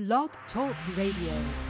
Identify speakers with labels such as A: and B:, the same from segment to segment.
A: Blog Talk Radio.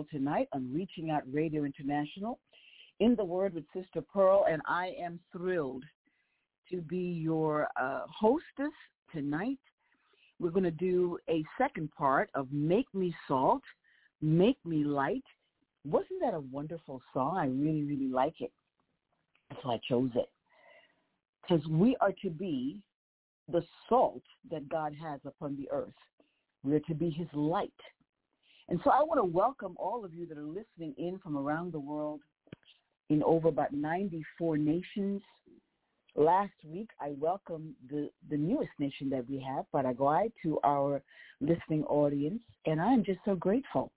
B: Pearl tonight on Reaching Out Radio International in the Word with Sister Pearl, and I am thrilled to be your uh, hostess tonight. we're going to do a second part of Make Me Salt, Make Me Light. Wasn't that a wonderful song? I really, really like it. So I chose it. Because we are to be the salt that God has upon the earth. We're to be his light. And so I want to welcome all of you that are listening in from around the world in over about 94 nations. Last week, I welcomed the, the newest nation that we have, Paraguay, to our listening audience, and I am just so grateful.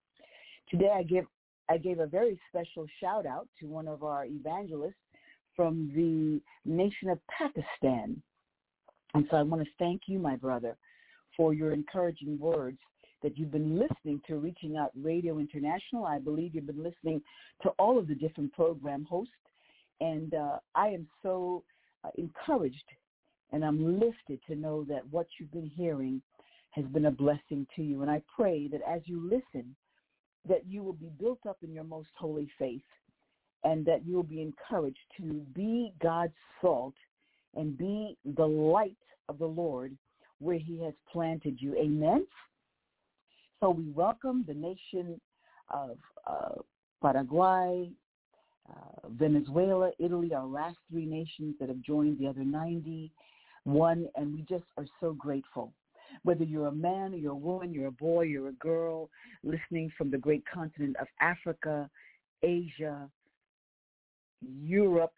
B: Today, I give I gave a very special shout out to one of our evangelists from the nation of Pakistan. And so I want to thank you, my brother, for your encouraging words that you've been listening to Reaching Out Radio International. I believe you've been listening to all of the different program hosts. And uh, I am so uh, encouraged and I'm lifted to know that what you've been hearing has been a blessing to you. And I pray that as you listen, that you will be built up in your most holy faith and that you will be encouraged to be God's salt and be the light of the Lord where he has planted you. Amen. So we welcome the nation of uh, Paraguay, uh, Venezuela, Italy, our last three nations that have joined the other 91, and we just are so grateful. Whether you're a man you're a woman, you're a boy, you're a girl, listening from the great continent of Africa, Asia, Europe,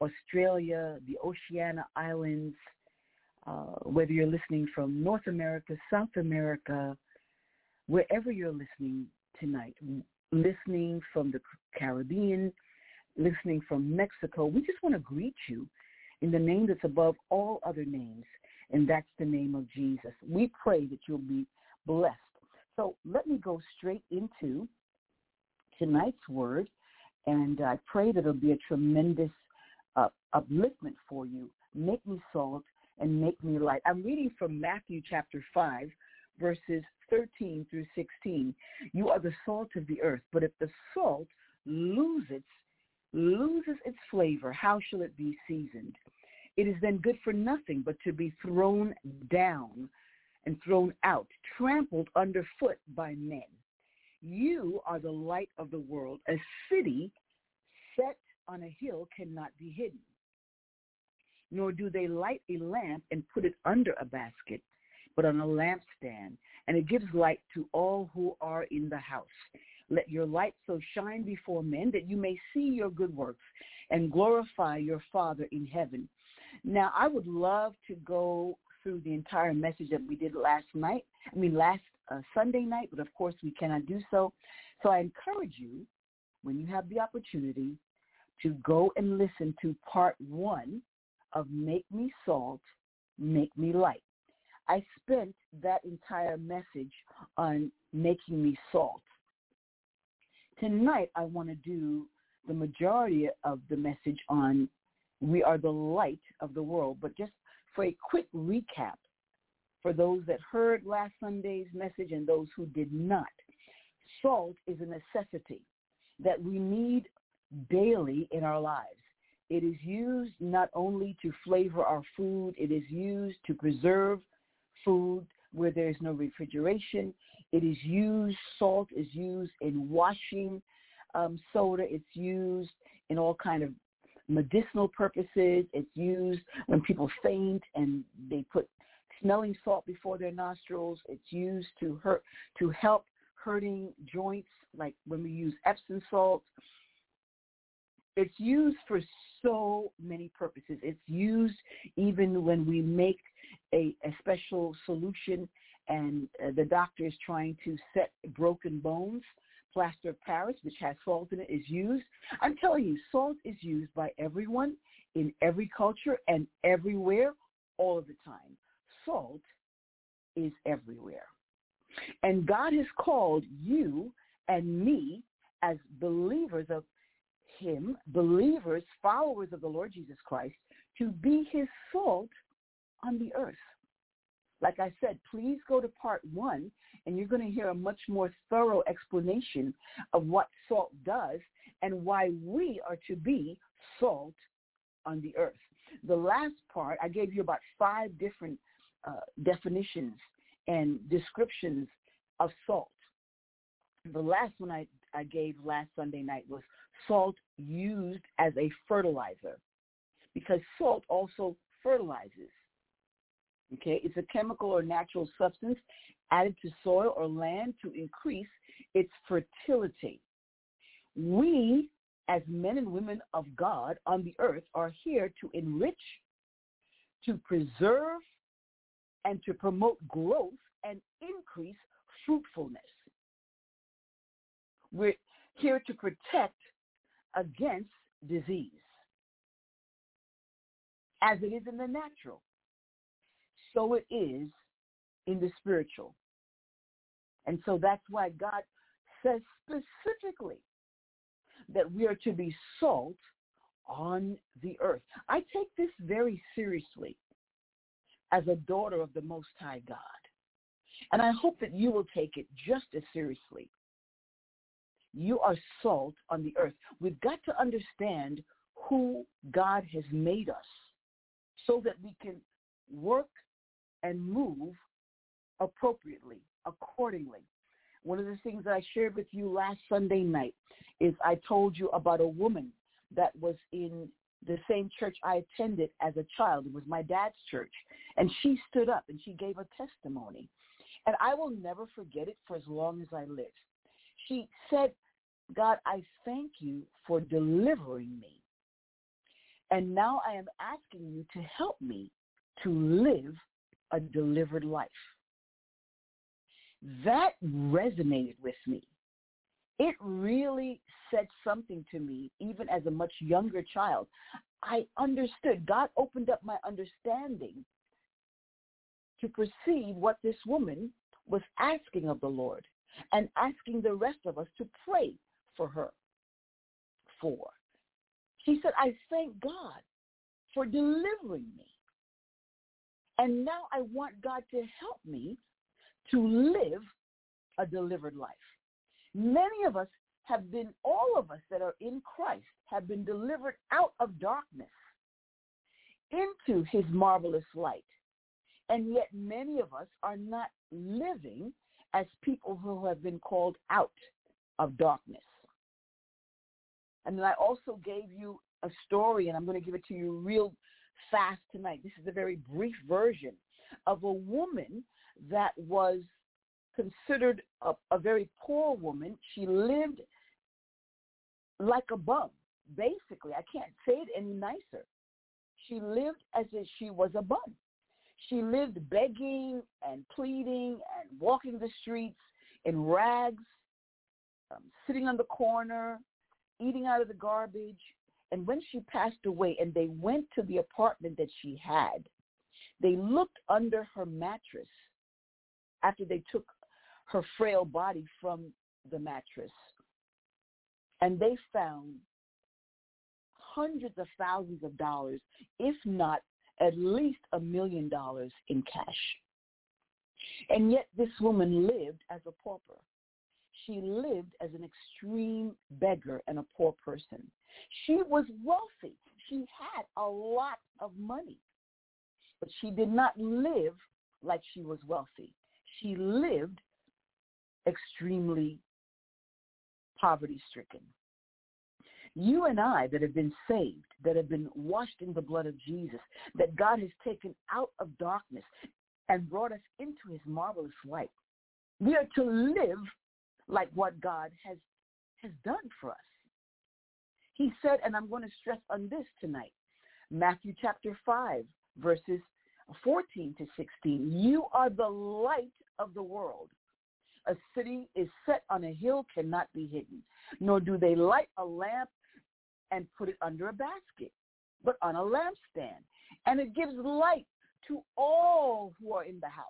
B: Australia, the Oceania Islands, uh, whether you're listening from North America, South America, wherever you're listening tonight, listening from the Caribbean, listening from Mexico, we just want to greet you in the name that's above all other names, and that's the name of Jesus. We pray that you'll be blessed. So let me go straight into tonight's word, and I pray that it'll be a tremendous uh, upliftment for you. Make me salt and make me light. I'm reading from Matthew chapter 5, verses 13 through 16. You are the salt of the earth, but if the salt loses loses its flavor, how shall it be seasoned? It is then good for nothing but to be thrown down and thrown out, trampled underfoot by men. You are the light of the world. A city set on a hill cannot be hidden. Nor do they light a lamp and put it under a basket, but on a lampstand, and it gives light to all who are in the house. Let your light so shine before men that you may see your good works and glorify your Father in heaven. Now, I would love to go through the entire message that we did last night, I mean last uh, Sunday night, but of course we cannot do so. So I encourage you, when you have the opportunity, to go and listen to part one of Make Me Salt, Make Me Light. I spent that entire message on making me salt. Tonight, I want to do the majority of the message on we are the light of the world. But just for a quick recap, for those that heard last Sunday's message and those who did not, salt is a necessity that we need daily in our lives. It is used not only to flavor our food, it is used to preserve food where there is no refrigeration. It is used, salt is used in washing um, soda. It's used in all kind of medicinal purposes. It's used when people faint and they put smelling salt before their nostrils. It's used to hurt to help hurting joints, like when we use Epsom salt. It's used for so many purposes. It's used even when we make a, a special solution and uh, the doctor is trying to set broken bones. Plaster of Paris, which has salt in it, is used. I'm telling you, salt is used by everyone in every culture and everywhere all of the time. Salt is everywhere. And God has called you and me as believers of him, believers, followers of the Lord Jesus Christ, to be his salt on the earth. Like I said, please go to part one and you're going to hear a much more thorough explanation of what salt does and why we are to be salt on the earth. The last part, I gave you about five different uh, definitions and descriptions of salt. The last one I, I gave last Sunday night was salt used as a fertilizer because salt also fertilizes. Okay, it's a chemical or natural substance added to soil or land to increase its fertility. We, as men and women of God on the earth, are here to enrich, to preserve, and to promote growth and increase fruitfulness. We're here to protect against disease, as it is in the natural so it is in the spiritual. And so that's why God says specifically that we are to be salt on the earth. I take this very seriously as a daughter of the Most High God. And I hope that you will take it just as seriously. You are salt on the earth. We've got to understand who God has made us so that we can work and move appropriately, accordingly. One of the things that I shared with you last Sunday night is I told you about a woman that was in the same church I attended as a child. It was my dad's church. And she stood up and she gave a testimony. And I will never forget it for as long as I live. She said, God, I thank you for delivering me. And now I am asking you to help me to live a delivered life. That resonated with me. It really said something to me, even as a much younger child. I understood. God opened up my understanding to perceive what this woman was asking of the Lord and asking the rest of us to pray for her for. She said, I thank God for delivering me. And now I want God to help me to live a delivered life. Many of us have been, all of us that are in Christ have been delivered out of darkness into his marvelous light. And yet many of us are not living as people who have been called out of darkness. And then I also gave you a story, and I'm going to give it to you real fast tonight. This is a very brief version of a woman that was considered a, a very poor woman. She lived like a bum, basically. I can't say it any nicer. She lived as if she was a bum. She lived begging and pleading and walking the streets in rags, um, sitting on the corner, eating out of the garbage, and when she passed away and they went to the apartment that she had, they looked under her mattress after they took her frail body from the mattress. And they found hundreds of thousands of dollars, if not at least a million dollars in cash. And yet this woman lived as a pauper. She lived as an extreme beggar and a poor person. She was wealthy. She had a lot of money. But she did not live like she was wealthy. She lived extremely poverty stricken. You and I that have been saved, that have been washed in the blood of Jesus, that God has taken out of darkness and brought us into his marvelous light, we are to live like what God has, has done for us. He said, and I'm going to stress on this tonight, Matthew chapter 5, verses 14 to 16. You are the light of the world. A city is set on a hill cannot be hidden, nor do they light a lamp and put it under a basket, but on a lampstand. And it gives light to all who are in the house.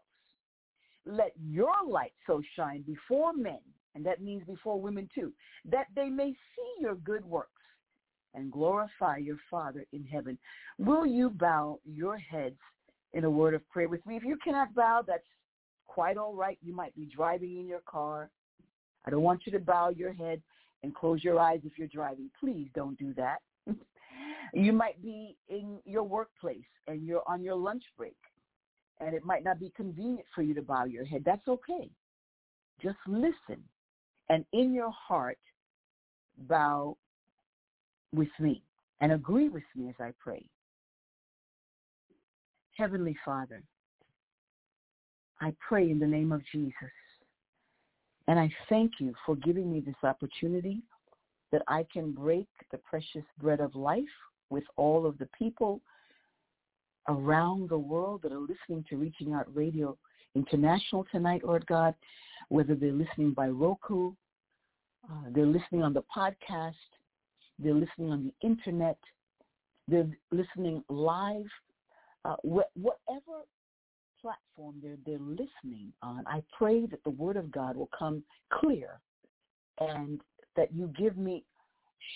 B: Let your light so shine before men, and that means before women too, that they may see your good works and glorify your Father in heaven. Will you bow your heads in a word of prayer with me? If you cannot bow, that's quite all right. You might be driving in your car. I don't want you to bow your head and close your eyes if you're driving. Please don't do that. you might be in your workplace and you're on your lunch break and it might not be convenient for you to bow your head. That's okay. Just listen. And in your heart, bow with me and agree with me as I pray. Heavenly Father, I pray in the name of Jesus. And I thank you for giving me this opportunity that I can break the precious bread of life with all of the people around the world that are listening to Reaching Out Radio International tonight, Lord God, whether they're listening by Roku, uh, they're listening on the podcast, they're listening on the internet, they're listening live, uh, wh- whatever platform they're, they're listening on, I pray that the word of God will come clear and that you give me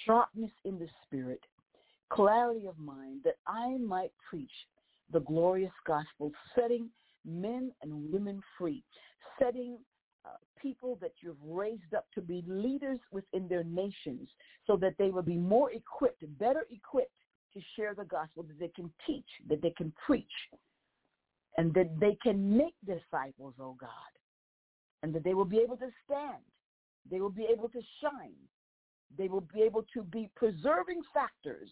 B: sharpness in the spirit, clarity of mind, that I might preach the glorious gospel, setting men and women free, setting uh, people that you've raised up to be leaders within their nations so that they will be more equipped, better equipped to share the gospel, that they can teach, that they can preach, and that they can make disciples, oh God, and that they will be able to stand. They will be able to shine. They will be able to be preserving factors.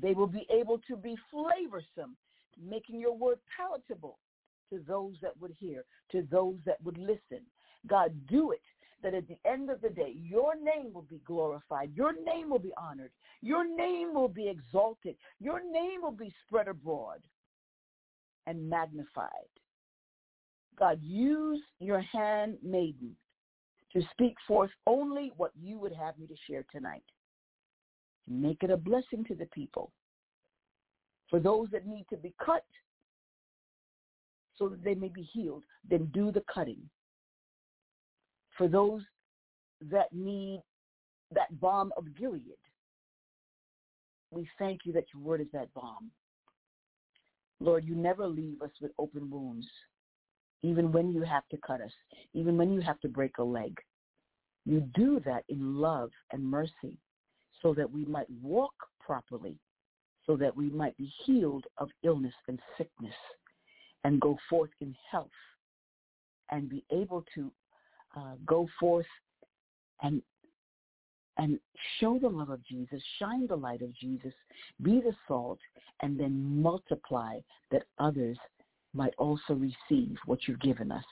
B: They will be able to be flavorsome, making your word palatable to those that would hear, to those that would listen. God, do it that at the end of the day, your name will be glorified. Your name will be honored. Your name will be exalted. Your name will be spread abroad and magnified. God, use your handmaiden to speak forth only what you would have me to share tonight. Make it a blessing to the people. For those that need to be cut so that they may be healed, then do the cutting. For those that need that balm of Gilead, we thank you that your word is that balm. Lord, you never leave us with open wounds, even when you have to cut us, even when you have to break a leg. You do that in love and mercy so that we might walk properly, so that we might be healed of illness and sickness and go forth in health and be able to uh, go forth and and show the love of Jesus, shine the light of Jesus, be the salt, and then multiply that others might also receive what you've given us.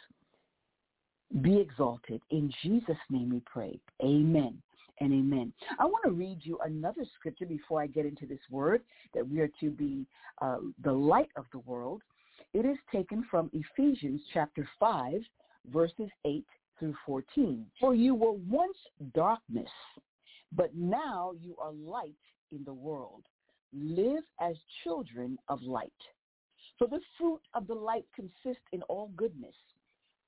B: Be exalted. In Jesus' name we pray. Amen and amen. I want to read you another scripture before I get into this word that we are to be uh, the light of the world. It is taken from Ephesians chapter 5, verses 8 through 14. For you were once darkness, but now you are light in the world. Live as children of light. For the fruit of the light consists in all goodness,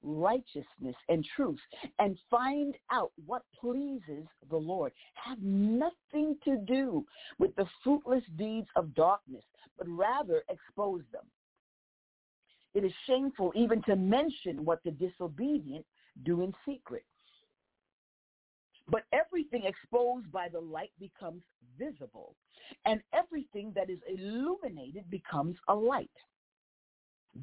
B: righteousness, and truth, and find out what pleases the Lord. Have nothing to do with the fruitless deeds of darkness, but rather expose them. It is shameful even to mention what the disobedient do in secret. But everything exposed by the light becomes visible, and everything that is illuminated becomes a light.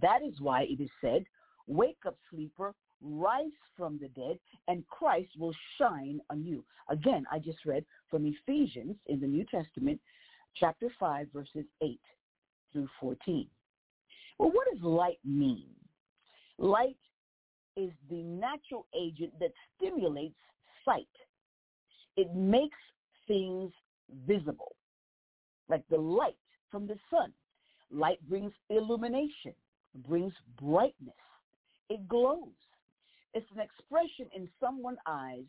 B: That is why it is said, Wake up, sleeper, rise from the dead, and Christ will shine on you. Again, I just read from Ephesians in the New Testament, chapter 5, verses 8 through 14. Well, what does light mean? Light is the natural agent that stimulates sight. It makes things visible, like the light from the sun. Light brings illumination, brings brightness. It glows. It's an expression in someone's eyes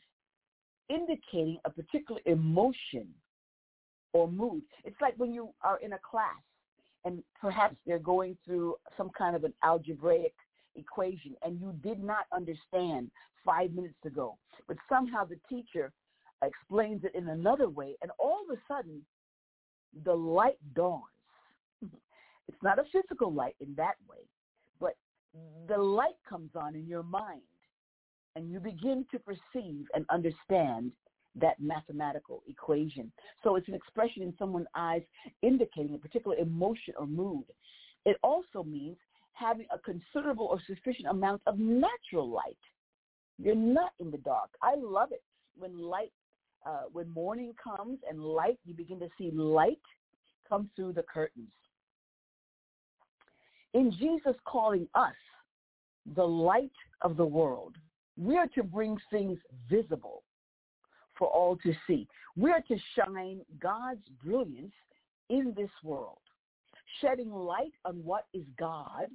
B: indicating a particular emotion or mood. It's like when you are in a class and perhaps they're going through some kind of an algebraic equation and you did not understand five minutes ago, but somehow the teacher explains it in another way, and all of a sudden, the light dawns. it's not a physical light in that way, but the light comes on in your mind, and you begin to perceive and understand that mathematical equation. So it's an expression in someone's eyes indicating a particular emotion or mood. It also means having a considerable or sufficient amount of natural light. You're not in the dark. I love it when light, uh, when morning comes and light, you begin to see light come through the curtains. In Jesus calling us the light of the world, we are to bring things visible for all to see. We are to shine God's brilliance in this world, shedding light on what is God,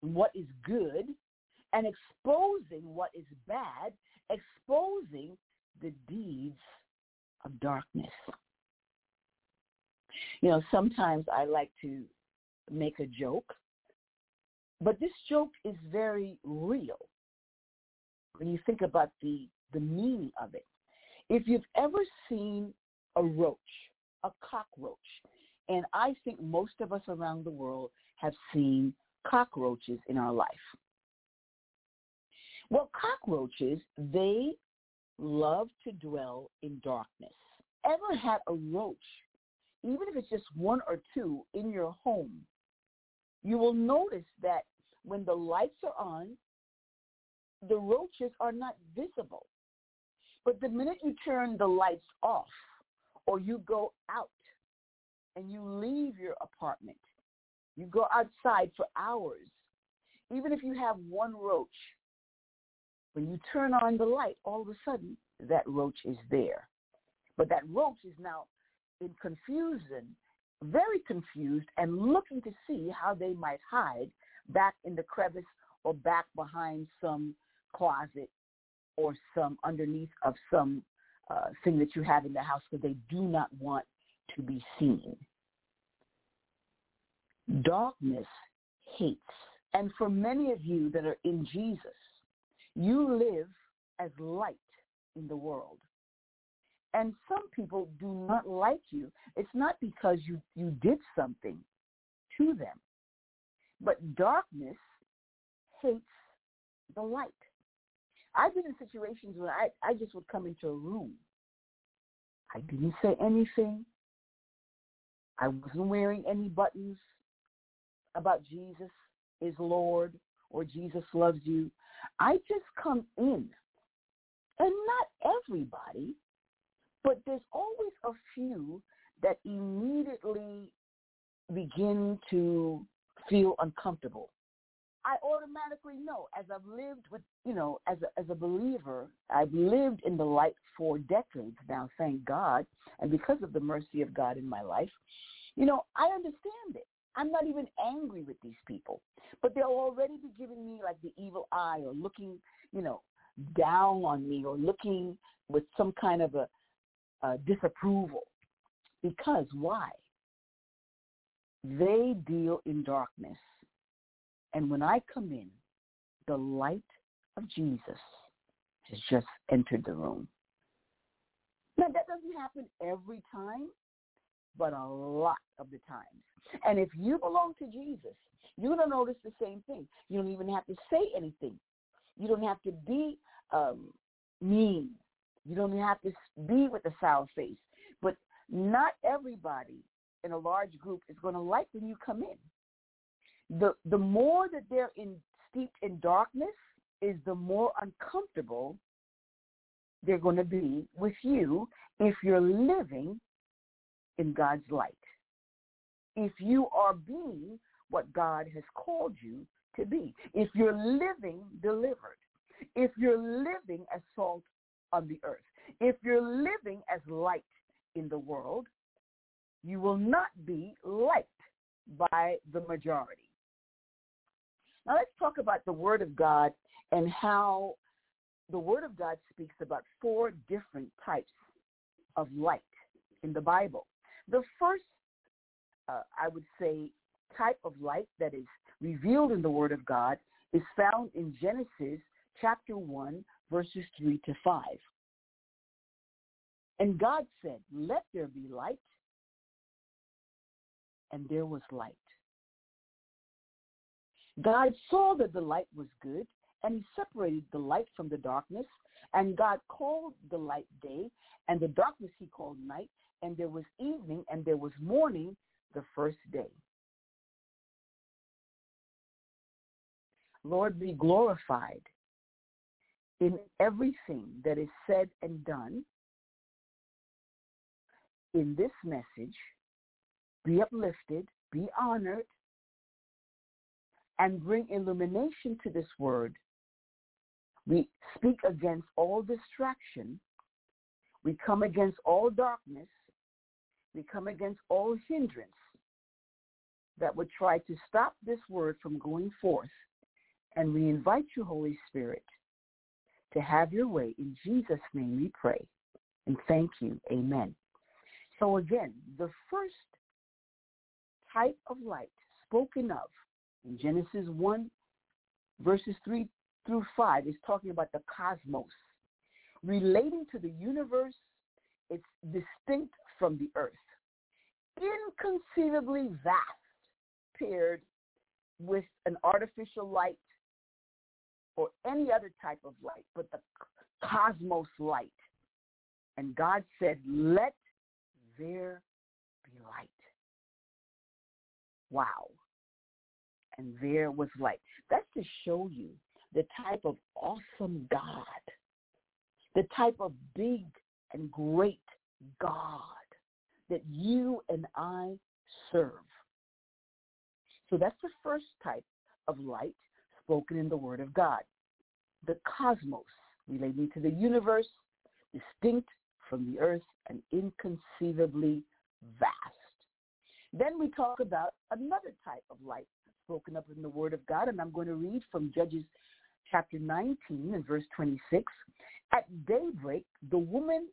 B: what is good, and exposing what is bad, exposing the deeds of darkness. You know, sometimes I like to make a joke, but this joke is very real when you think about the, the meaning of it. If you've ever seen a roach, a cockroach, and I think most of us around the world have seen cockroaches in our life. Well, cockroaches, they love to dwell in darkness. Ever had a roach, even if it's just one or two in your home, you will notice that when the lights are on, the roaches are not visible. But the minute you turn the lights off or you go out and you leave your apartment, you go outside for hours, even if you have one roach, when you turn on the light, all of a sudden that roach is there. But that roach is now in confusion, very confused, and looking to see how they might hide back in the crevice or back behind some closet or some underneath of some uh, thing that you have in the house because they do not want to be seen. Darkness hates. And for many of you that are in Jesus, you live as light in the world. And some people do not like you. It's not because you, you did something to them. But darkness hates the light. I've been in situations where I, I just would come into a room. I didn't say anything. I wasn't wearing any buttons about Jesus is Lord or Jesus loves you. I just come in. And not everybody, but there's always a few that immediately begin to feel uncomfortable. I automatically know as I've lived with, you know, as a, as a believer, I've lived in the light for decades now, thank God. And because of the mercy of God in my life, you know, I understand it. I'm not even angry with these people, but they'll already be giving me like the evil eye or looking, you know, down on me or looking with some kind of a, a disapproval. Because why? They deal in darkness and when I come in, the light of Jesus has just entered the room. Now, that doesn't happen every time, but a lot of the times. And if you belong to Jesus, you're going to notice the same thing. You don't even have to say anything. You don't have to be um, mean. You don't have to be with a sour face. But not everybody in a large group is going to like when you come in the the more that they're in steeped in darkness is the more uncomfortable they're going to be with you if you're living in God's light. If you are being what God has called you to be. If you're living delivered. If you're living as salt on the earth. If you're living as light in the world, you will not be liked by the majority. Now let's talk about the Word of God and how the Word of God speaks about four different types of light in the Bible. The first, uh, I would say, type of light that is revealed in the Word of God is found in Genesis chapter 1, verses 3 to 5. And God said, let there be light, and there was light. God saw that the light was good, and he separated the light from the darkness. And God called the light day, and the darkness he called night. And there was evening, and there was morning the first day. Lord, be glorified in everything that is said and done in this message. Be uplifted, be honored, and bring illumination to this word. We speak against all distraction. We come against all darkness. We come against all hindrance that would try to stop this word from going forth. And we invite you, Holy Spirit, to have your way. In Jesus' name we pray. And thank you. Amen. So again, the first type of light spoken of in Genesis 1, verses 3 through 5 is talking about the cosmos. Relating to the universe, it's distinct from the earth. Inconceivably vast paired with an artificial light or any other type of light, but the cosmos light. And God said, let there be light. Wow. And there was light. That's to show you the type of awesome God, the type of big and great God that you and I serve. So that's the first type of light spoken in the Word of God. The cosmos, relating to the universe, distinct from the earth and inconceivably vast. Then we talk about another type of light spoken up in the Word of God, and I'm going to read from Judges chapter 19 and verse 26. At daybreak, the woman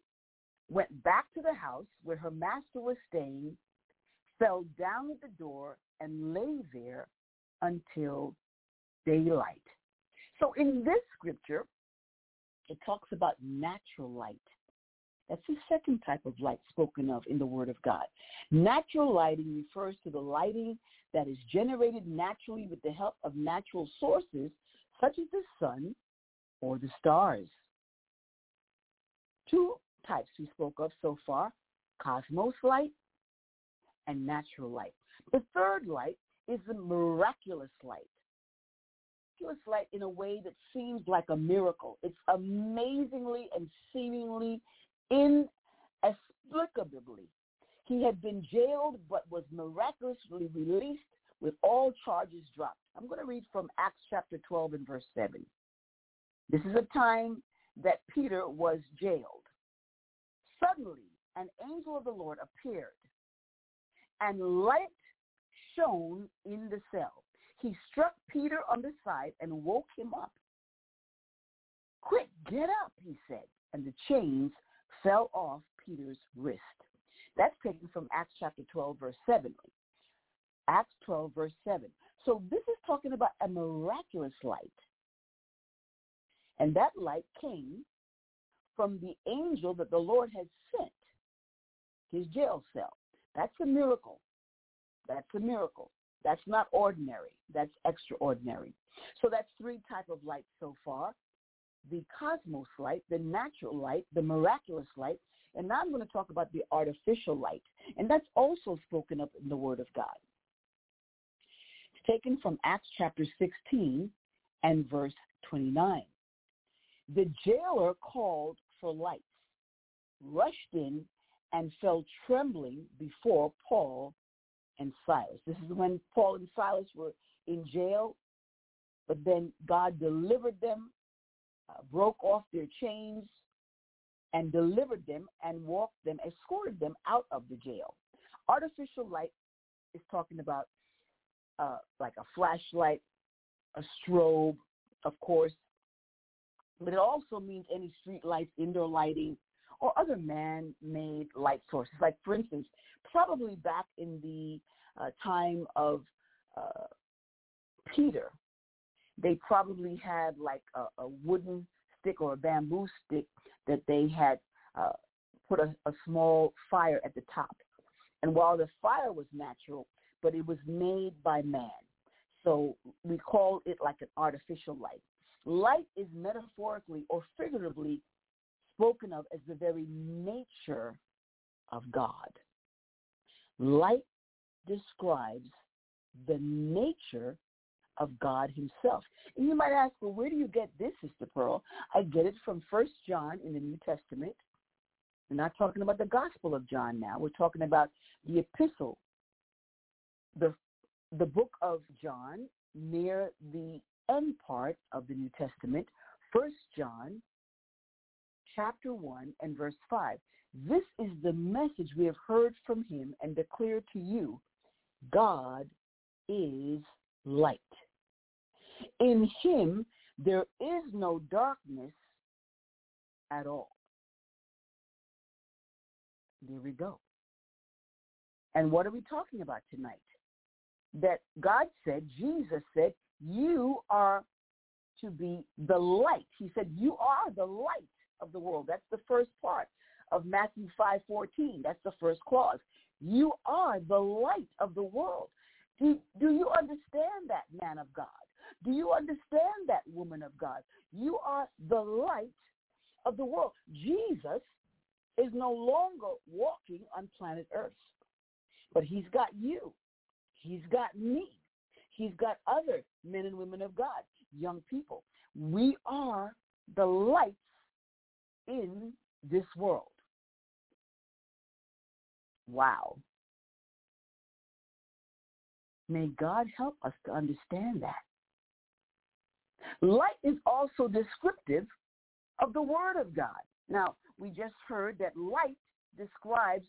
B: went back to the house where her master was staying, fell down at the door, and lay there until daylight. So in this scripture, it talks about natural light. That's the second type of light spoken of in the Word of God. Natural lighting refers to the lighting that is generated naturally with the help of natural sources such as the sun or the stars. Two types we spoke of so far, cosmos light and natural light. The third light is the miraculous light. Miraculous light in a way that seems like a miracle. It's amazingly and seemingly inexplicably. He had been jailed but was miraculously released with all charges dropped. I'm going to read from Acts chapter 12 and verse 7. This is a time that Peter was jailed. Suddenly, an angel of the Lord appeared, and light shone in the cell. He struck Peter on the side and woke him up. Quick, get up, he said, and the chains fell off Peter's wrist. That's taken from Acts chapter 12, verse 7. Acts 12, verse 7. So this is talking about a miraculous light. And that light came from the angel that the Lord had sent, his jail cell. That's a miracle. That's a miracle. That's not ordinary. That's extraordinary. So that's three type of light so far. The cosmos light, the natural light, the miraculous light, and now I'm going to talk about the artificial light. And that's also spoken up in the Word of God. It's taken from Acts chapter 16 and verse 29. The jailer called for lights, rushed in, and fell trembling before Paul and Silas. This is when Paul and Silas were in jail, but then God delivered them, uh, broke off their chains, and delivered them and walked them, escorted them out of the jail. Artificial light is talking about uh, like a flashlight, a strobe, of course, but it also means any street lights, indoor lighting, or other man-made light sources. Like, for instance, probably back in the uh, time of uh, Peter, they probably had like a, a, wooden stick or a bamboo stick that they had uh, put a, a small fire at the top. And while the fire was natural, but it was made by man. So we call it like an artificial light. Light is metaphorically or figuratively spoken of as the very nature of God. Light describes the nature of God himself. And you might ask, well, where do you get this, Sister Pearl? I get it from First John in the New Testament. We're not talking about the Gospel of John now. We're talking about the epistle, the, the book of John near the end part of the New Testament, First John chapter 1 and verse 5. This is the message we have heard from him and declare to you. God is light. In him there is no darkness at all. There we go. And what are we talking about tonight? That God said, Jesus said, you are to be the light. He said, you are the light of the world. That's the first part of Matthew 5.14. That's the first clause. You are the light of the world. Do, do you understand that, man of God? Do you understand that, woman of God? You are the light of the world. Jesus is no longer walking on planet Earth, but he's got you. He's got me. He's got other men and women of God, young people. We are the lights in this world. Wow. May God help us to understand that. Light is also descriptive of the Word of God. Now, we just heard that light describes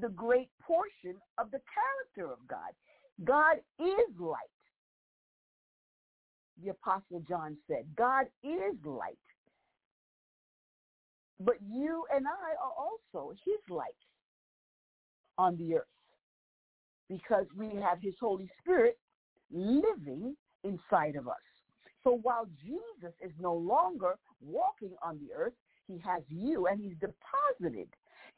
B: the great portion of the character of God. God is light. The Apostle John said, God is light. But you and I are also his light on the earth because we have his Holy Spirit living inside of us. So while Jesus is no longer walking on the earth, he has you and he's deposited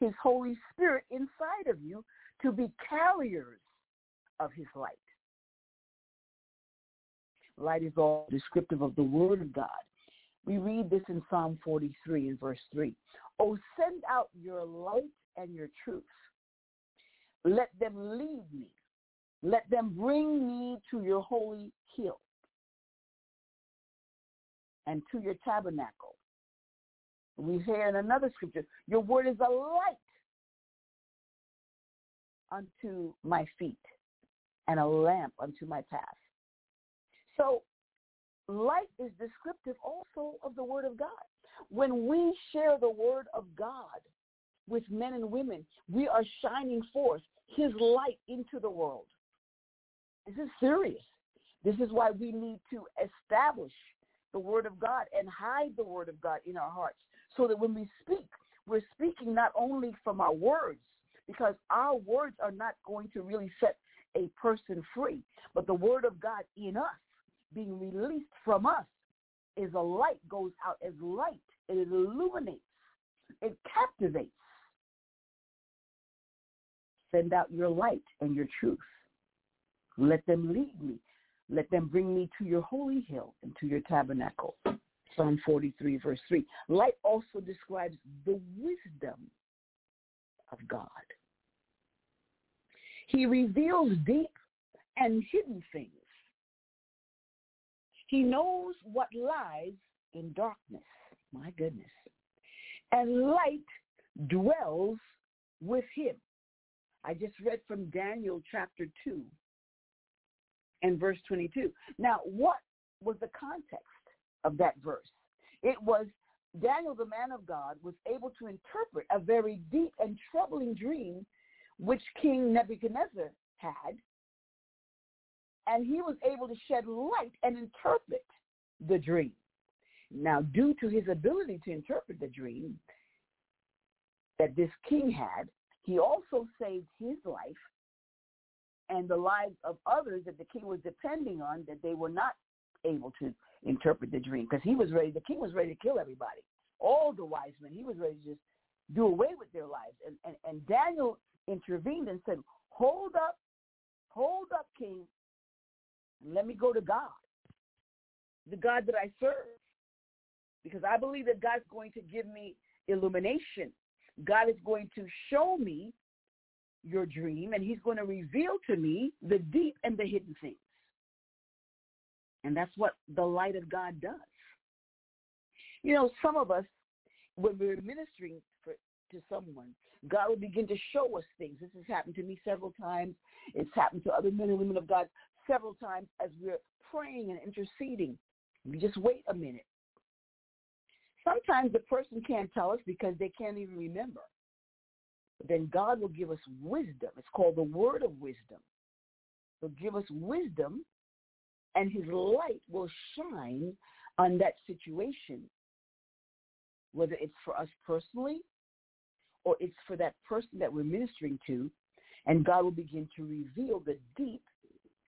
B: his Holy Spirit inside of you to be carriers of his light. Light is all descriptive of the Word of God. We read this in Psalm 43 in verse 3. Oh, send out your light and your truth. Let them lead me. Let them bring me to your holy hill and to your tabernacle. We hear in another scripture, your word is a light unto my feet and a lamp unto my path. So light is descriptive also of the word of God. When we share the word of God with men and women, we are shining forth his light into the world. This is serious. This is why we need to establish the word of God and hide the word of God in our hearts so that when we speak, we're speaking not only from our words, because our words are not going to really set a person free, but the word of God in us being released from us is a light, goes out as light. It illuminates. It captivates. Send out your light and your truth. Let them lead me. Let them bring me to your holy hill and to your tabernacle. Psalm 43, verse 3. Light also describes the wisdom of God. He reveals deep and hidden things. He knows what lies in darkness. My goodness. And light dwells with him. I just read from Daniel chapter 2 and verse 22. Now, what was the context of that verse? It was Daniel, the man of God, was able to interpret a very deep and troubling dream which King Nebuchadnezzar had. And he was able to shed light and interpret the dream. Now, due to his ability to interpret the dream that this king had, he also saved his life and the lives of others that the king was depending on that they were not able to interpret the dream because he was ready, the king was ready to kill everybody. All the wise men, he was ready to just do away with their lives. And, and, and Daniel intervened and said, hold up, hold up, king, let me go to God, the God that I serve. Because I believe that God's going to give me illumination. God is going to show me your dream, and he's going to reveal to me the deep and the hidden things. And that's what the light of God does. You know, some of us, when we're ministering for, to someone, God will begin to show us things. This has happened to me several times. It's happened to other men and women of God several times as we're praying and interceding. We just wait a minute. Sometimes the person can't tell us because they can't even remember. But then God will give us wisdom. It's called the word of wisdom. He'll give us wisdom and his light will shine on that situation, whether it's for us personally or it's for that person that we're ministering to, and God will begin to reveal the deep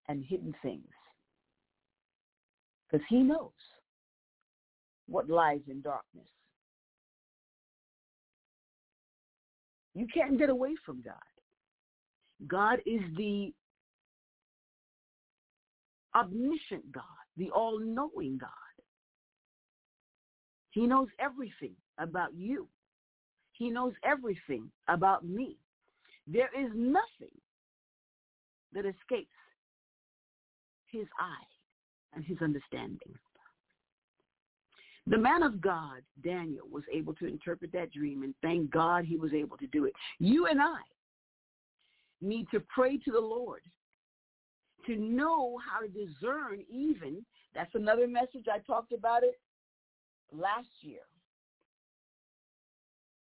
B: and hidden things. Because he knows what lies in darkness. You can't get away from God. God is the omniscient God, the all-knowing God. He knows everything about you. He knows everything about me. There is nothing that escapes his eye and his understanding. The man of God, Daniel, was able to interpret that dream, and thank God he was able to do it. You and I need to pray to the Lord to know how to discern even. That's another message. I talked about it last year.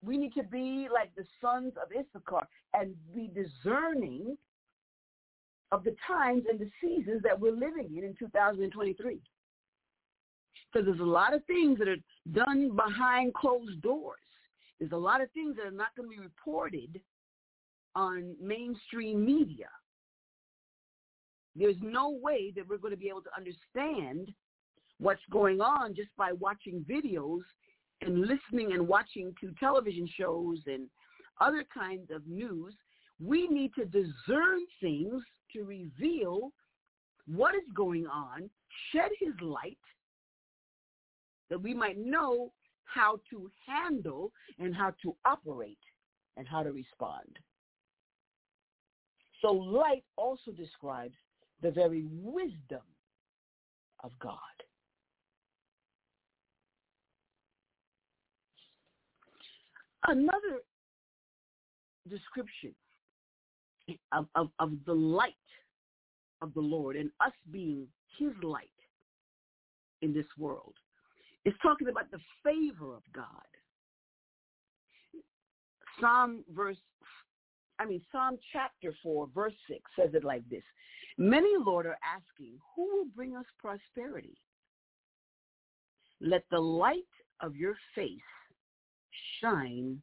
B: We need to be like the sons of Issachar and be discerning of the times and the seasons that we're living in in 2023. Because there's a lot of things that are done behind closed doors. There's a lot of things that are not going to be reported on mainstream media. There's no way that we're going to be able to understand what's going on just by watching videos and listening and watching to television shows and other kinds of news. We need to discern things to reveal what is going on, shed his light, that we might know how to handle and how to operate and how to respond. So light also describes the very wisdom of God. Another description of, of, of the light of the Lord and us being his light in this world is talking about the favor of God. Psalm verse, I mean, Psalm chapter 4, verse 6 says it like this. Many, Lord, are asking, who will bring us prosperity? Let the light of your face shine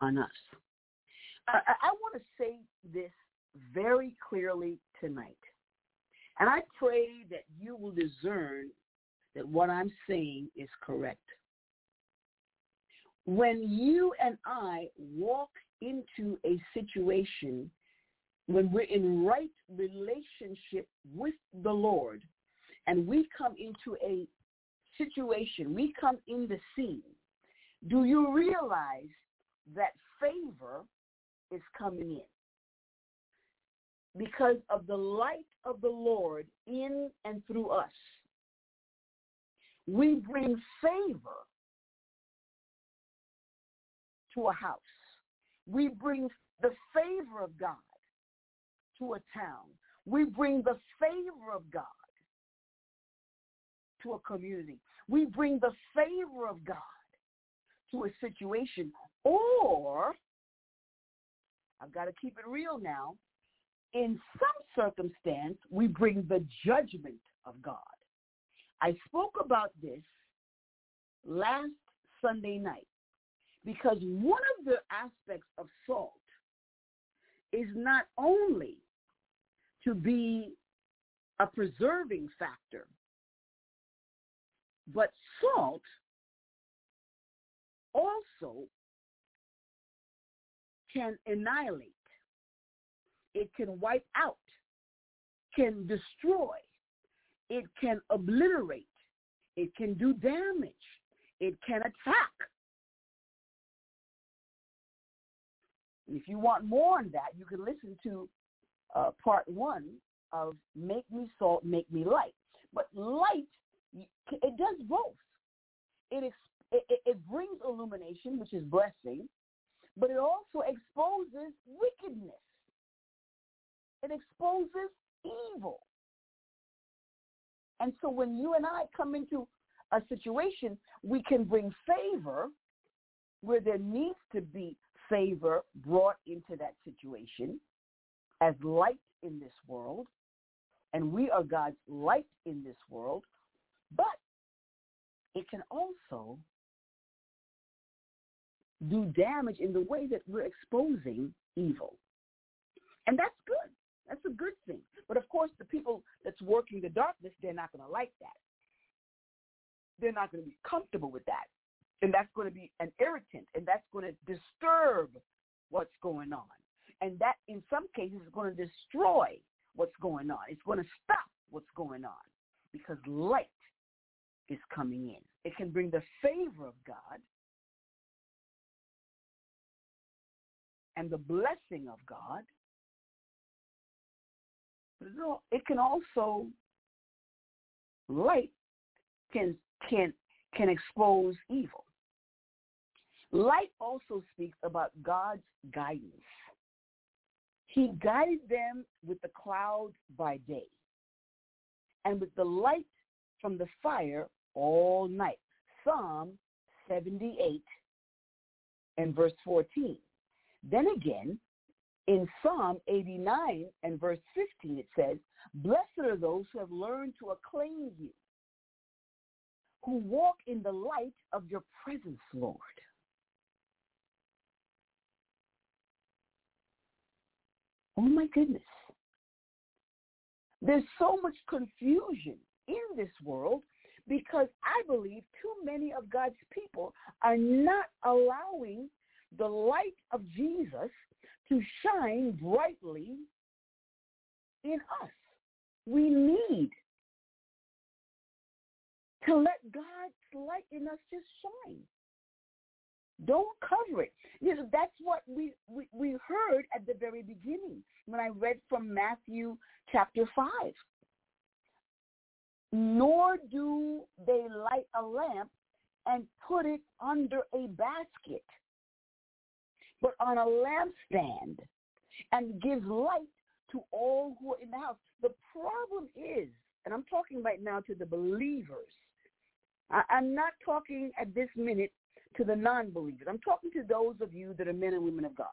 B: on us. I, I want to say this very clearly tonight. And I pray that you will discern that what I'm saying is correct. When you and I walk into a situation, when we're in right relationship with the Lord, and we come into a situation, we come in the scene, do you realize that favor is coming in? Because of the light of the Lord in and through us. We bring favor to a house. We bring the favor of God to a town. We bring the favor of God to a community. We bring the favor of God to a situation. Or, I've got to keep it real now, in some circumstance, we bring the judgment of God. I spoke about this last Sunday night because one of the aspects of salt is not only to be a preserving factor, but salt also can annihilate. It can wipe out, can destroy, it can obliterate, it can do damage, it can attack. If you want more on that, you can listen to uh, part one of Make Me Salt, Make Me Light. But light, it does both. It, it, it brings illumination, which is blessing, but it also exposes wickedness. It exposes evil. And so when you and I come into a situation, we can bring favor where there needs to be favor brought into that situation as light in this world. And we are God's light in this world. But it can also do damage in the way that we're exposing evil. And that's good. That's a good thing. But of course, the people that's working the darkness, they're not going to like that. They're not going to be comfortable with that. And that's going to be an irritant, and that's going to disturb what's going on. And that, in some cases, is going to destroy what's going on. It's going to stop what's going on because light is coming in. It can bring the favor of God and the blessing of God. It can also light can can can expose evil. Light also speaks about God's guidance. He guided them with the clouds by day and with the light from the fire all night. Psalm 78 and verse 14. Then again, in Psalm 89 and verse 15, it says, Blessed are those who have learned to acclaim you, who walk in the light of your presence, Lord. Oh my goodness. There's so much confusion in this world because I believe too many of God's people are not allowing the light of Jesus to shine brightly in us. We need to let God's light in us just shine. Don't cover it. You know, that's what we, we, we heard at the very beginning when I read from Matthew chapter 5. Nor do they light a lamp and put it under a basket, but on a lampstand and gives light to all who are in the house. The problem is, and I'm talking right now to the believers, I, I'm not talking at this minute to the non-believers. I'm talking to those of you that are men and women of God.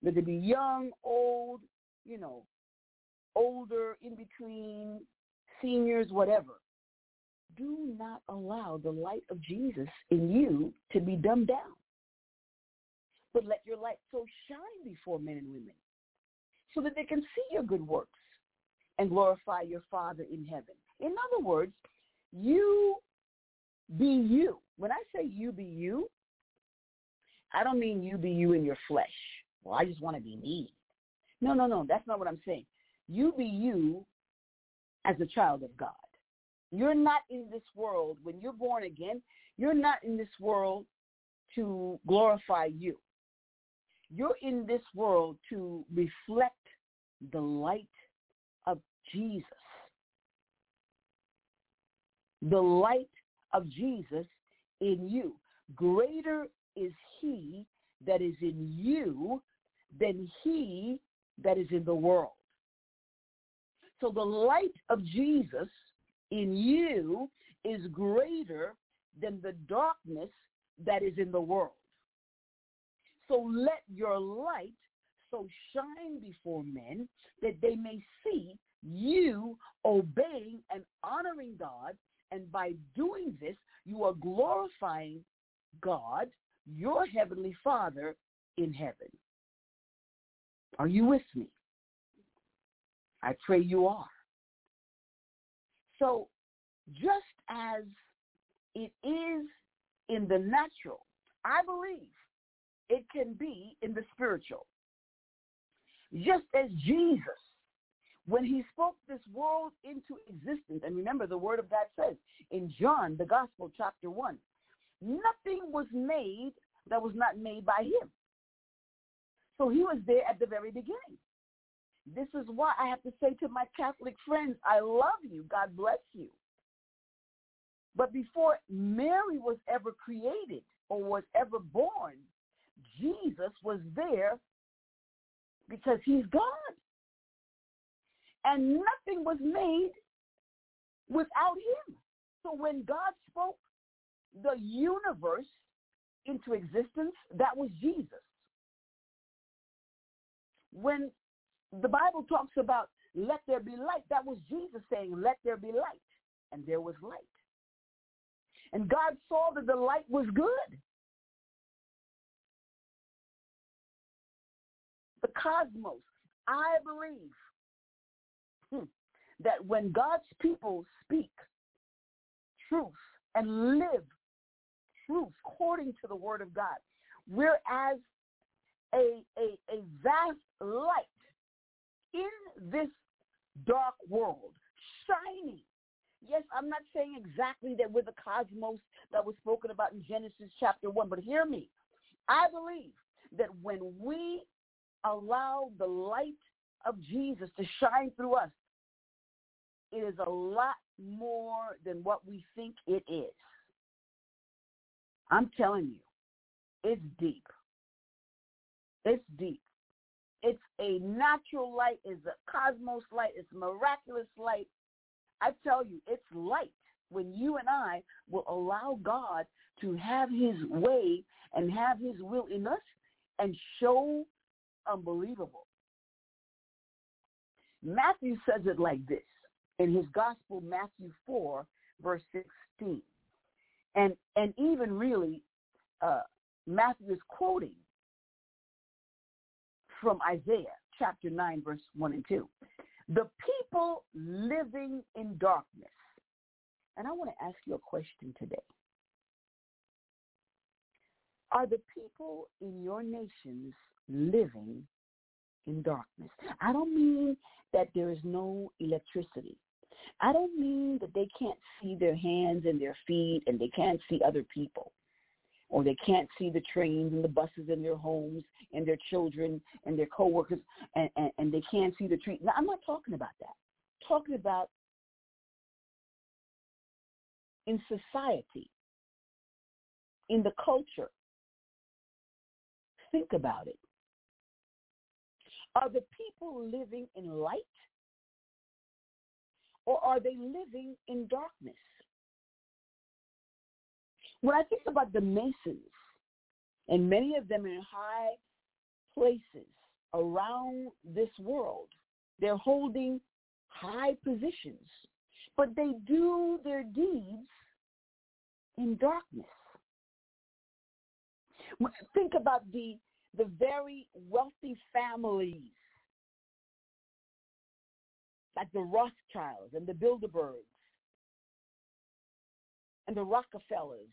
B: Whether they be young, old, you know, older, in between, seniors, whatever. Do not allow the light of Jesus in you to be dumbed down. But let your light so shine before men and women so that they can see your good works and glorify your Father in heaven. In other words, you be you. When I say you be you, I don't mean you be you in your flesh. Well, I just want to be me. No, no, no. That's not what I'm saying. You be you as a child of God. You're not in this world. When you're born again, you're not in this world to glorify you. You're in this world to reflect the light of Jesus. The light of Jesus in you. Greater is he that is in you than he that is in the world. So the light of Jesus in you is greater than the darkness that is in the world. So let your light so shine before men that they may see you obeying and honoring God and by doing this, you are glorifying God, your heavenly Father in heaven. Are you with me? I pray you are. So just as it is in the natural, I believe it can be in the spiritual. Just as Jesus when he spoke this world into existence, and remember the word of God says in John, the gospel, chapter 1, nothing was made that was not made by him. So he was there at the very beginning. This is why I have to say to my Catholic friends, I love you. God bless you. But before Mary was ever created or was ever born, Jesus was there because he's God. And nothing was made without him. So when God spoke the universe into existence, that was Jesus. When the Bible talks about let there be light, that was Jesus saying, let there be light. And there was light. And God saw that the light was good. Cosmos, I believe hmm, that when God's people speak truth and live truth according to the word of God, we're as a, a, a vast light in this dark world, shining Yes, I'm not saying exactly that we're the cosmos that was spoken about in Genesis chapter 1, but hear me. I believe that when we allow the light of Jesus to shine through us, it is a lot more than what we think it is. I'm telling you, it's deep. It's deep. It's a natural light, it's a cosmos light, it's miraculous light, I tell you, it's light when you and I will allow God to have his way and have his will in us and show unbelievable. Matthew says it like this in his gospel, Matthew 4, verse 16. And, and even really, uh, Matthew is quoting from Isaiah chapter 9, verse 1 and 2. The people living in darkness. And I want to ask you a question today. Are the people in your nations living in darkness? I don't mean that there is no electricity. I don't mean that they can't see their hands and their feet and they can't see other people or they can't see the trains and the buses in their homes and their children and their coworkers and, and, and they can't see the trees. Now, I'm not talking about that. I'm talking about in society, in the culture. Think about it. Are the people living in light or are they living in darkness? When I think about the Masons, and many of them in high places around this world, they're holding high positions, but they do their deeds in darkness. Think about the the very wealthy families like the Rothschilds and the Bilderbergs and the Rockefellers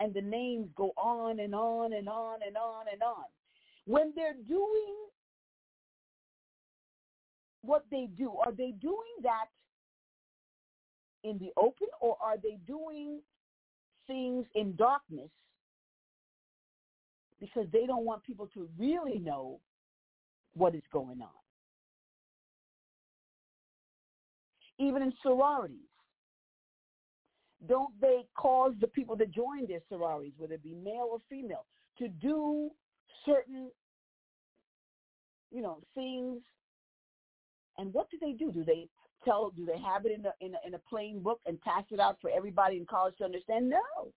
B: and the names go on and on and on and on and on. When they're doing what they do, are they doing that in the open or are they doing things in darkness because they don't want people to really know what is going on? Even in sororities, don't they cause the people that join their sororities, whether it be male or female, to do certain, you know, things? And what do they do? Do they tell? Do they have it in a in a, in a plain book and pass it out for everybody in college to understand? No.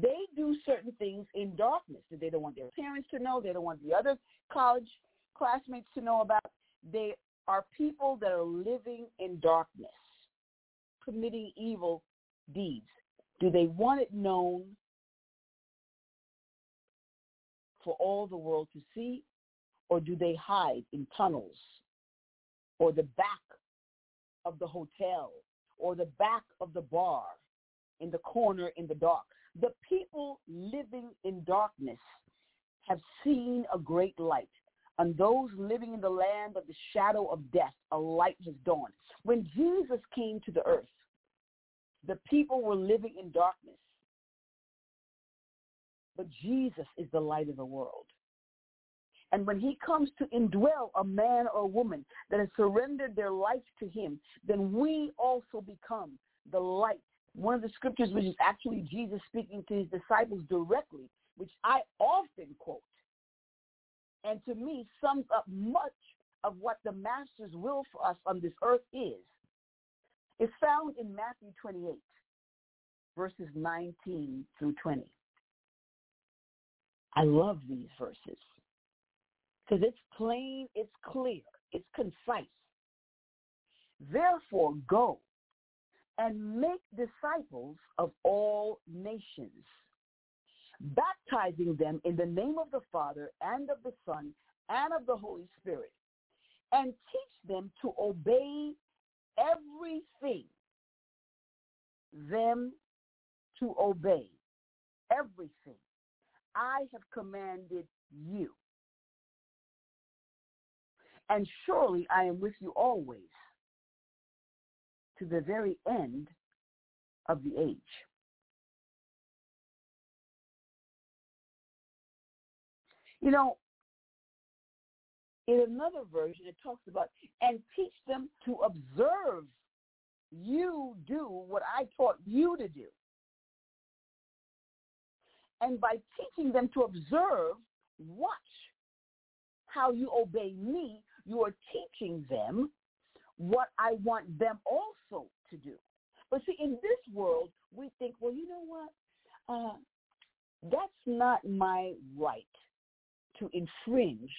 B: They do certain things in darkness that they don't want their parents to know. They don't want the other college classmates to know about. They are people that are living in darkness, committing evil deeds? Do they want it known for all the world to see, or do they hide in tunnels or the back of the hotel or the back of the bar in the corner in the dark? The people living in darkness have seen a great light. And those living in the land of the shadow of death, a light has dawned. When Jesus came to the earth, the people were living in darkness. But Jesus is the light of the world. And when he comes to indwell a man or a woman that has surrendered their life to him, then we also become the light. One of the scriptures, which is actually Jesus speaking to his disciples directly, which I often quote, and to me sums up much of what the Master's will for us on this earth is, is found in Matthew 28, verses 19 through 20. I love these verses because it's plain, it's clear, it's concise. Therefore, go and make disciples of all nations, baptizing them in the name of the Father and of the Son and of the Holy Spirit, and teach them to obey everything them to obey everything I have commanded you. And surely I am with you always to the very end of the age. You know, in another version, it talks about, and teach them to observe. You do what I taught you to do. And by teaching them to observe, watch how you obey me, you are teaching them what I want them also to do. But see, in this world, we think, well, you know what? Uh, that's not my right to infringe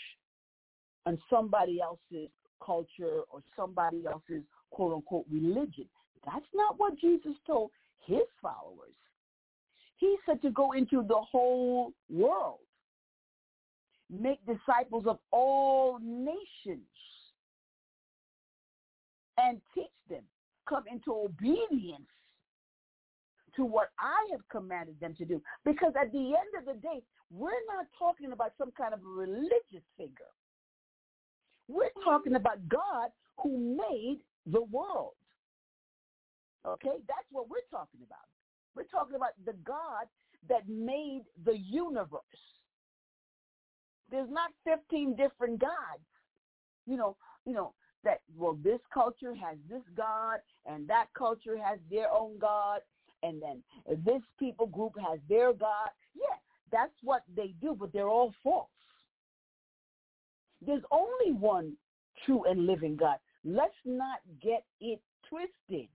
B: on somebody else's culture or somebody else's quote unquote religion. That's not what Jesus told his followers. He said to go into the whole world, make disciples of all nations, and teach them, come into obedience to what I have commanded them to do. Because at the end of the day, we're not talking about some kind of religious figure. We're talking about God who made the world. Okay? That's what we're talking about. We're talking about the God that made the universe. There's not 15 different gods. You know, you know, that well this culture has this God and that culture has their own God and then this people group has their God. Yeah, that's what they do, but they're all false. There's only one true and living God. Let's not get it twisted.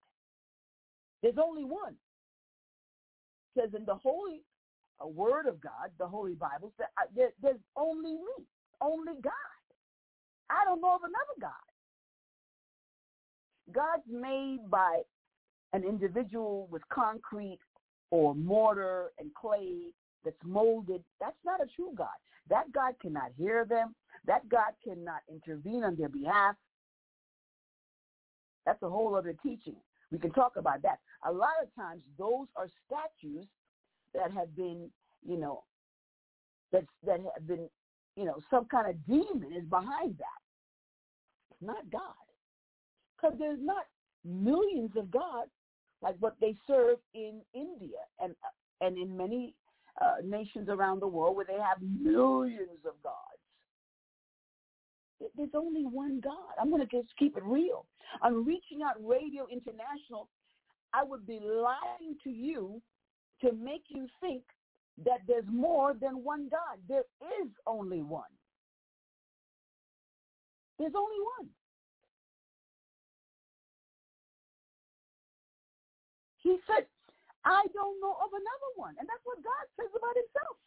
B: There's only one. Because in the holy uh, word of God, the Holy Bible, uh, there's only me, only God. I don't know of another God. God's made by an individual with concrete or mortar and clay that's molded. That's not a true God. That God cannot hear them. That God cannot intervene on their behalf. That's a whole other teaching. We can talk about that. A lot of times those are statues that have been, you know, that that have been, you know, some kind of demon is behind that. It's not God. Because there's not millions of gods like what they serve in India and and in many uh, nations around the world where they have millions of gods. There's only one God. I'm going to just keep it real. I'm Reaching Out Radio International, I would be lying to you to make you think that there's more than one God. There is only one. There's only one. He said, I don't know of another one. And that's what God says about himself.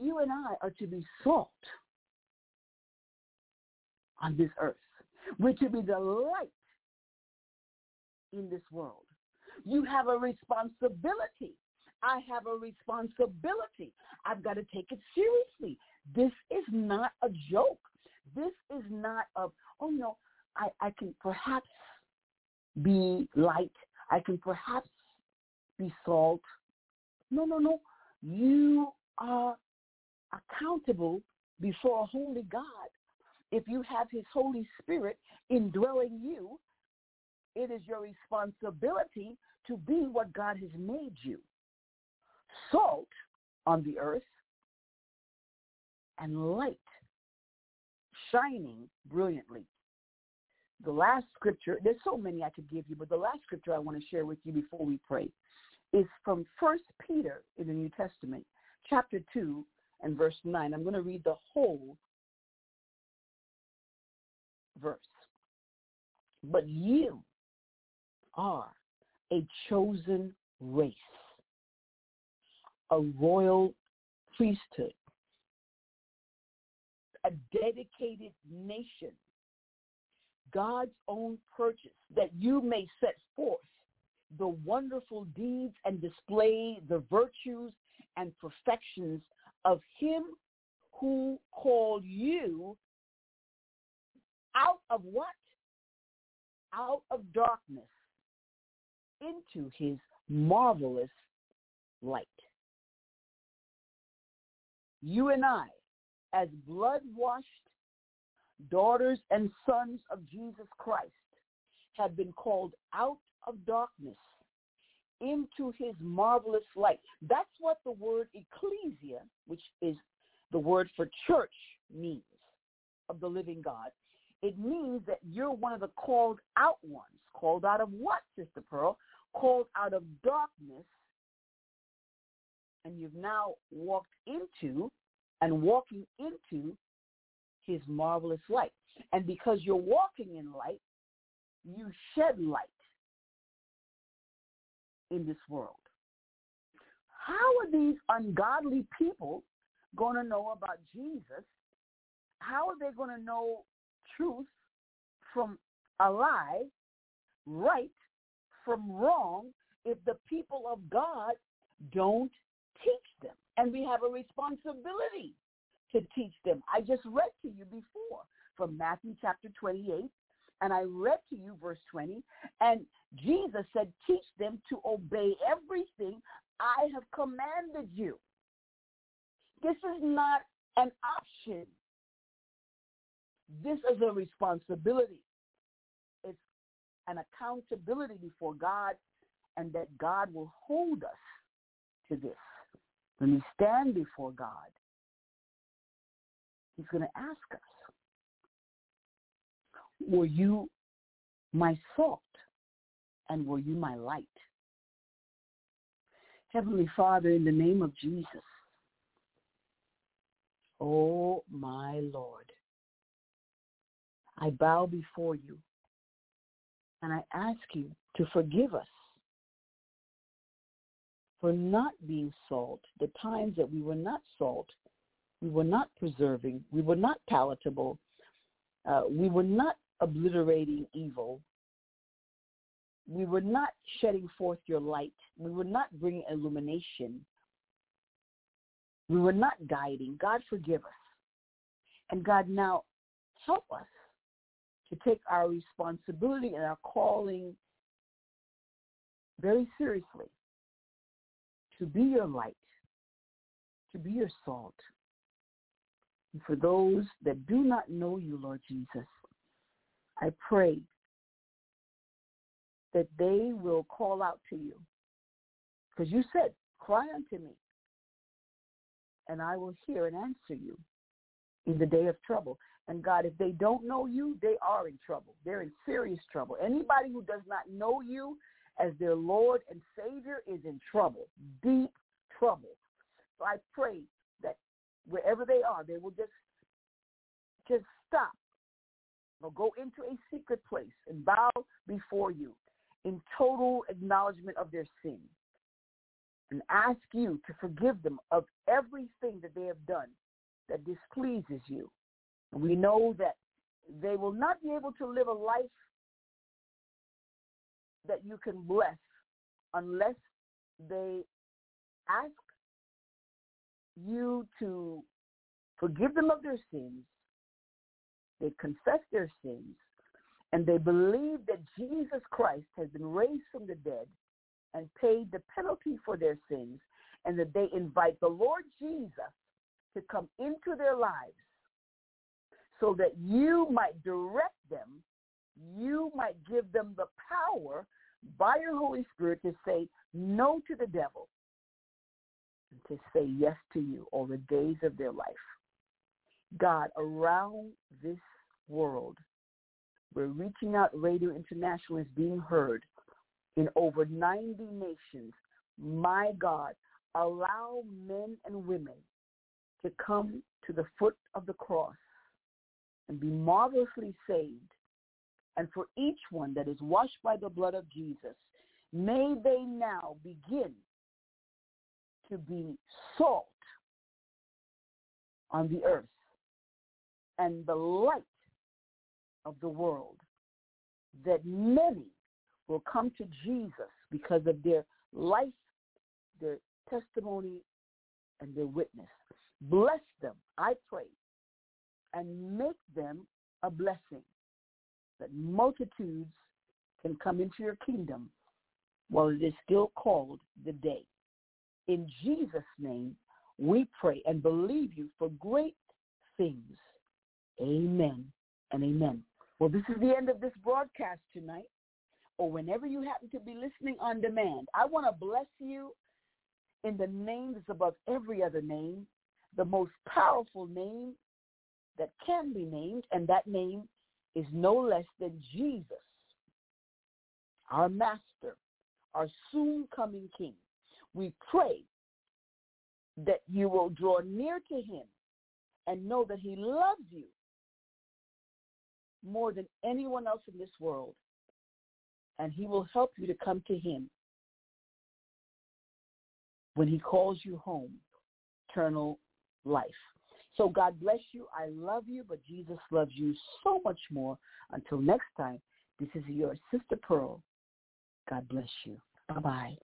B: You and I are to be salt on this earth. We're to be the light in this world. You have a responsibility. I have a responsibility. I've got to take it seriously. This is not a joke. This is not a, oh no, I, I can perhaps be light. I can perhaps be salt. No, no, no. You are accountable before a holy God. If you have his Holy Spirit indwelling you, it is your responsibility to be what God has made you. Salt on the earth and light, shining brilliantly. The last scripture, there's so many I could give you, but the last scripture I want to share with you before we pray is from First Peter in the New Testament, chapter 2 and verse 9. I'm going to read the whole verse. But you are a chosen race, a royal priesthood, a dedicated nation, God's own purchase, that you may set forth the wonderful deeds and display the virtues and perfections of him who called you out of what? Out of darkness into his marvelous light. You and I, as blood-washed daughters and sons of Jesus Christ, have been called out of darkness into his marvelous light. That's what the word ecclesia, which is the word for church, means of the living God. It means that you're one of the called out ones. Called out of what, Sister Pearl? Called out of darkness. And you've now walked into and walking into his marvelous light. And because you're walking in light, you shed light in this world. How are these ungodly people going to know about Jesus? How are they going to know truth from a lie, right from wrong, if the people of God don't teach them? And we have a responsibility to teach them. I just read to you before from Matthew chapter 28, and I read to you verse 20, and Jesus said, teach them to obey everything I have commanded you. This is not an option. This is a responsibility. It's an accountability before God and that God will hold us to this. When we stand before God, he's going to ask us, were you my salt and were you my light? Heavenly Father, in the name of Jesus, oh my Lord, I bow before you and I ask you to forgive us for not being salt, the times that we were not salt, we were not preserving, we were not palatable, uh, we were not obliterating evil, we were not shedding forth your light, we were not bringing illumination, we were not guiding. God forgive us. And God now help us to take our responsibility and our calling very seriously, to be your light, to be your salt. For those that do not know you, Lord Jesus, I pray that they will call out to you. Because you said, cry unto me, and I will hear and answer you in the day of trouble. And God, if they don't know you, they are in trouble. They're in serious trouble. Anybody who does not know you as their Lord and Savior is in trouble, deep trouble. So I pray wherever they are, they will just just stop or go into a secret place and bow before you in total acknowledgement of their sin and ask you to forgive them of everything that they have done that displeases you. We know that they will not be able to live a life that you can bless unless they ask you to forgive them of their sins, they confess their sins, and they believe that Jesus Christ has been raised from the dead and paid the penalty for their sins, and that they invite the Lord Jesus to come into their lives so that you might direct them, you might give them the power by your Holy Spirit to say no to the devil to say yes to you all the days of their life. God, around this world, where Reaching Out Radio International is being heard in over 90 nations, my God, allow men and women to come to the foot of the cross and be marvelously saved. And for each one that is washed by the blood of Jesus, may they now begin to be salt on the earth and the light of the world that many will come to Jesus because of their life, their testimony, and their witness. Bless them, I pray, and make them a blessing that multitudes can come into your kingdom while it is still called the day. In Jesus' name, we pray and believe you for great things. Amen and amen. Well, this is the end of this broadcast tonight, or whenever you happen to be listening on demand. I want to bless you in the name that's above every other name, the most powerful name that can be named, and that name is no less than Jesus, our Master, our soon coming King. We pray that you will draw near to him and know that he loves you more than anyone else in this world. And he will help you to come to him when he calls you home, eternal life. So God bless you. I love you, but Jesus loves you so much more. Until next time, this is your sister Pearl. God bless you. Bye-bye.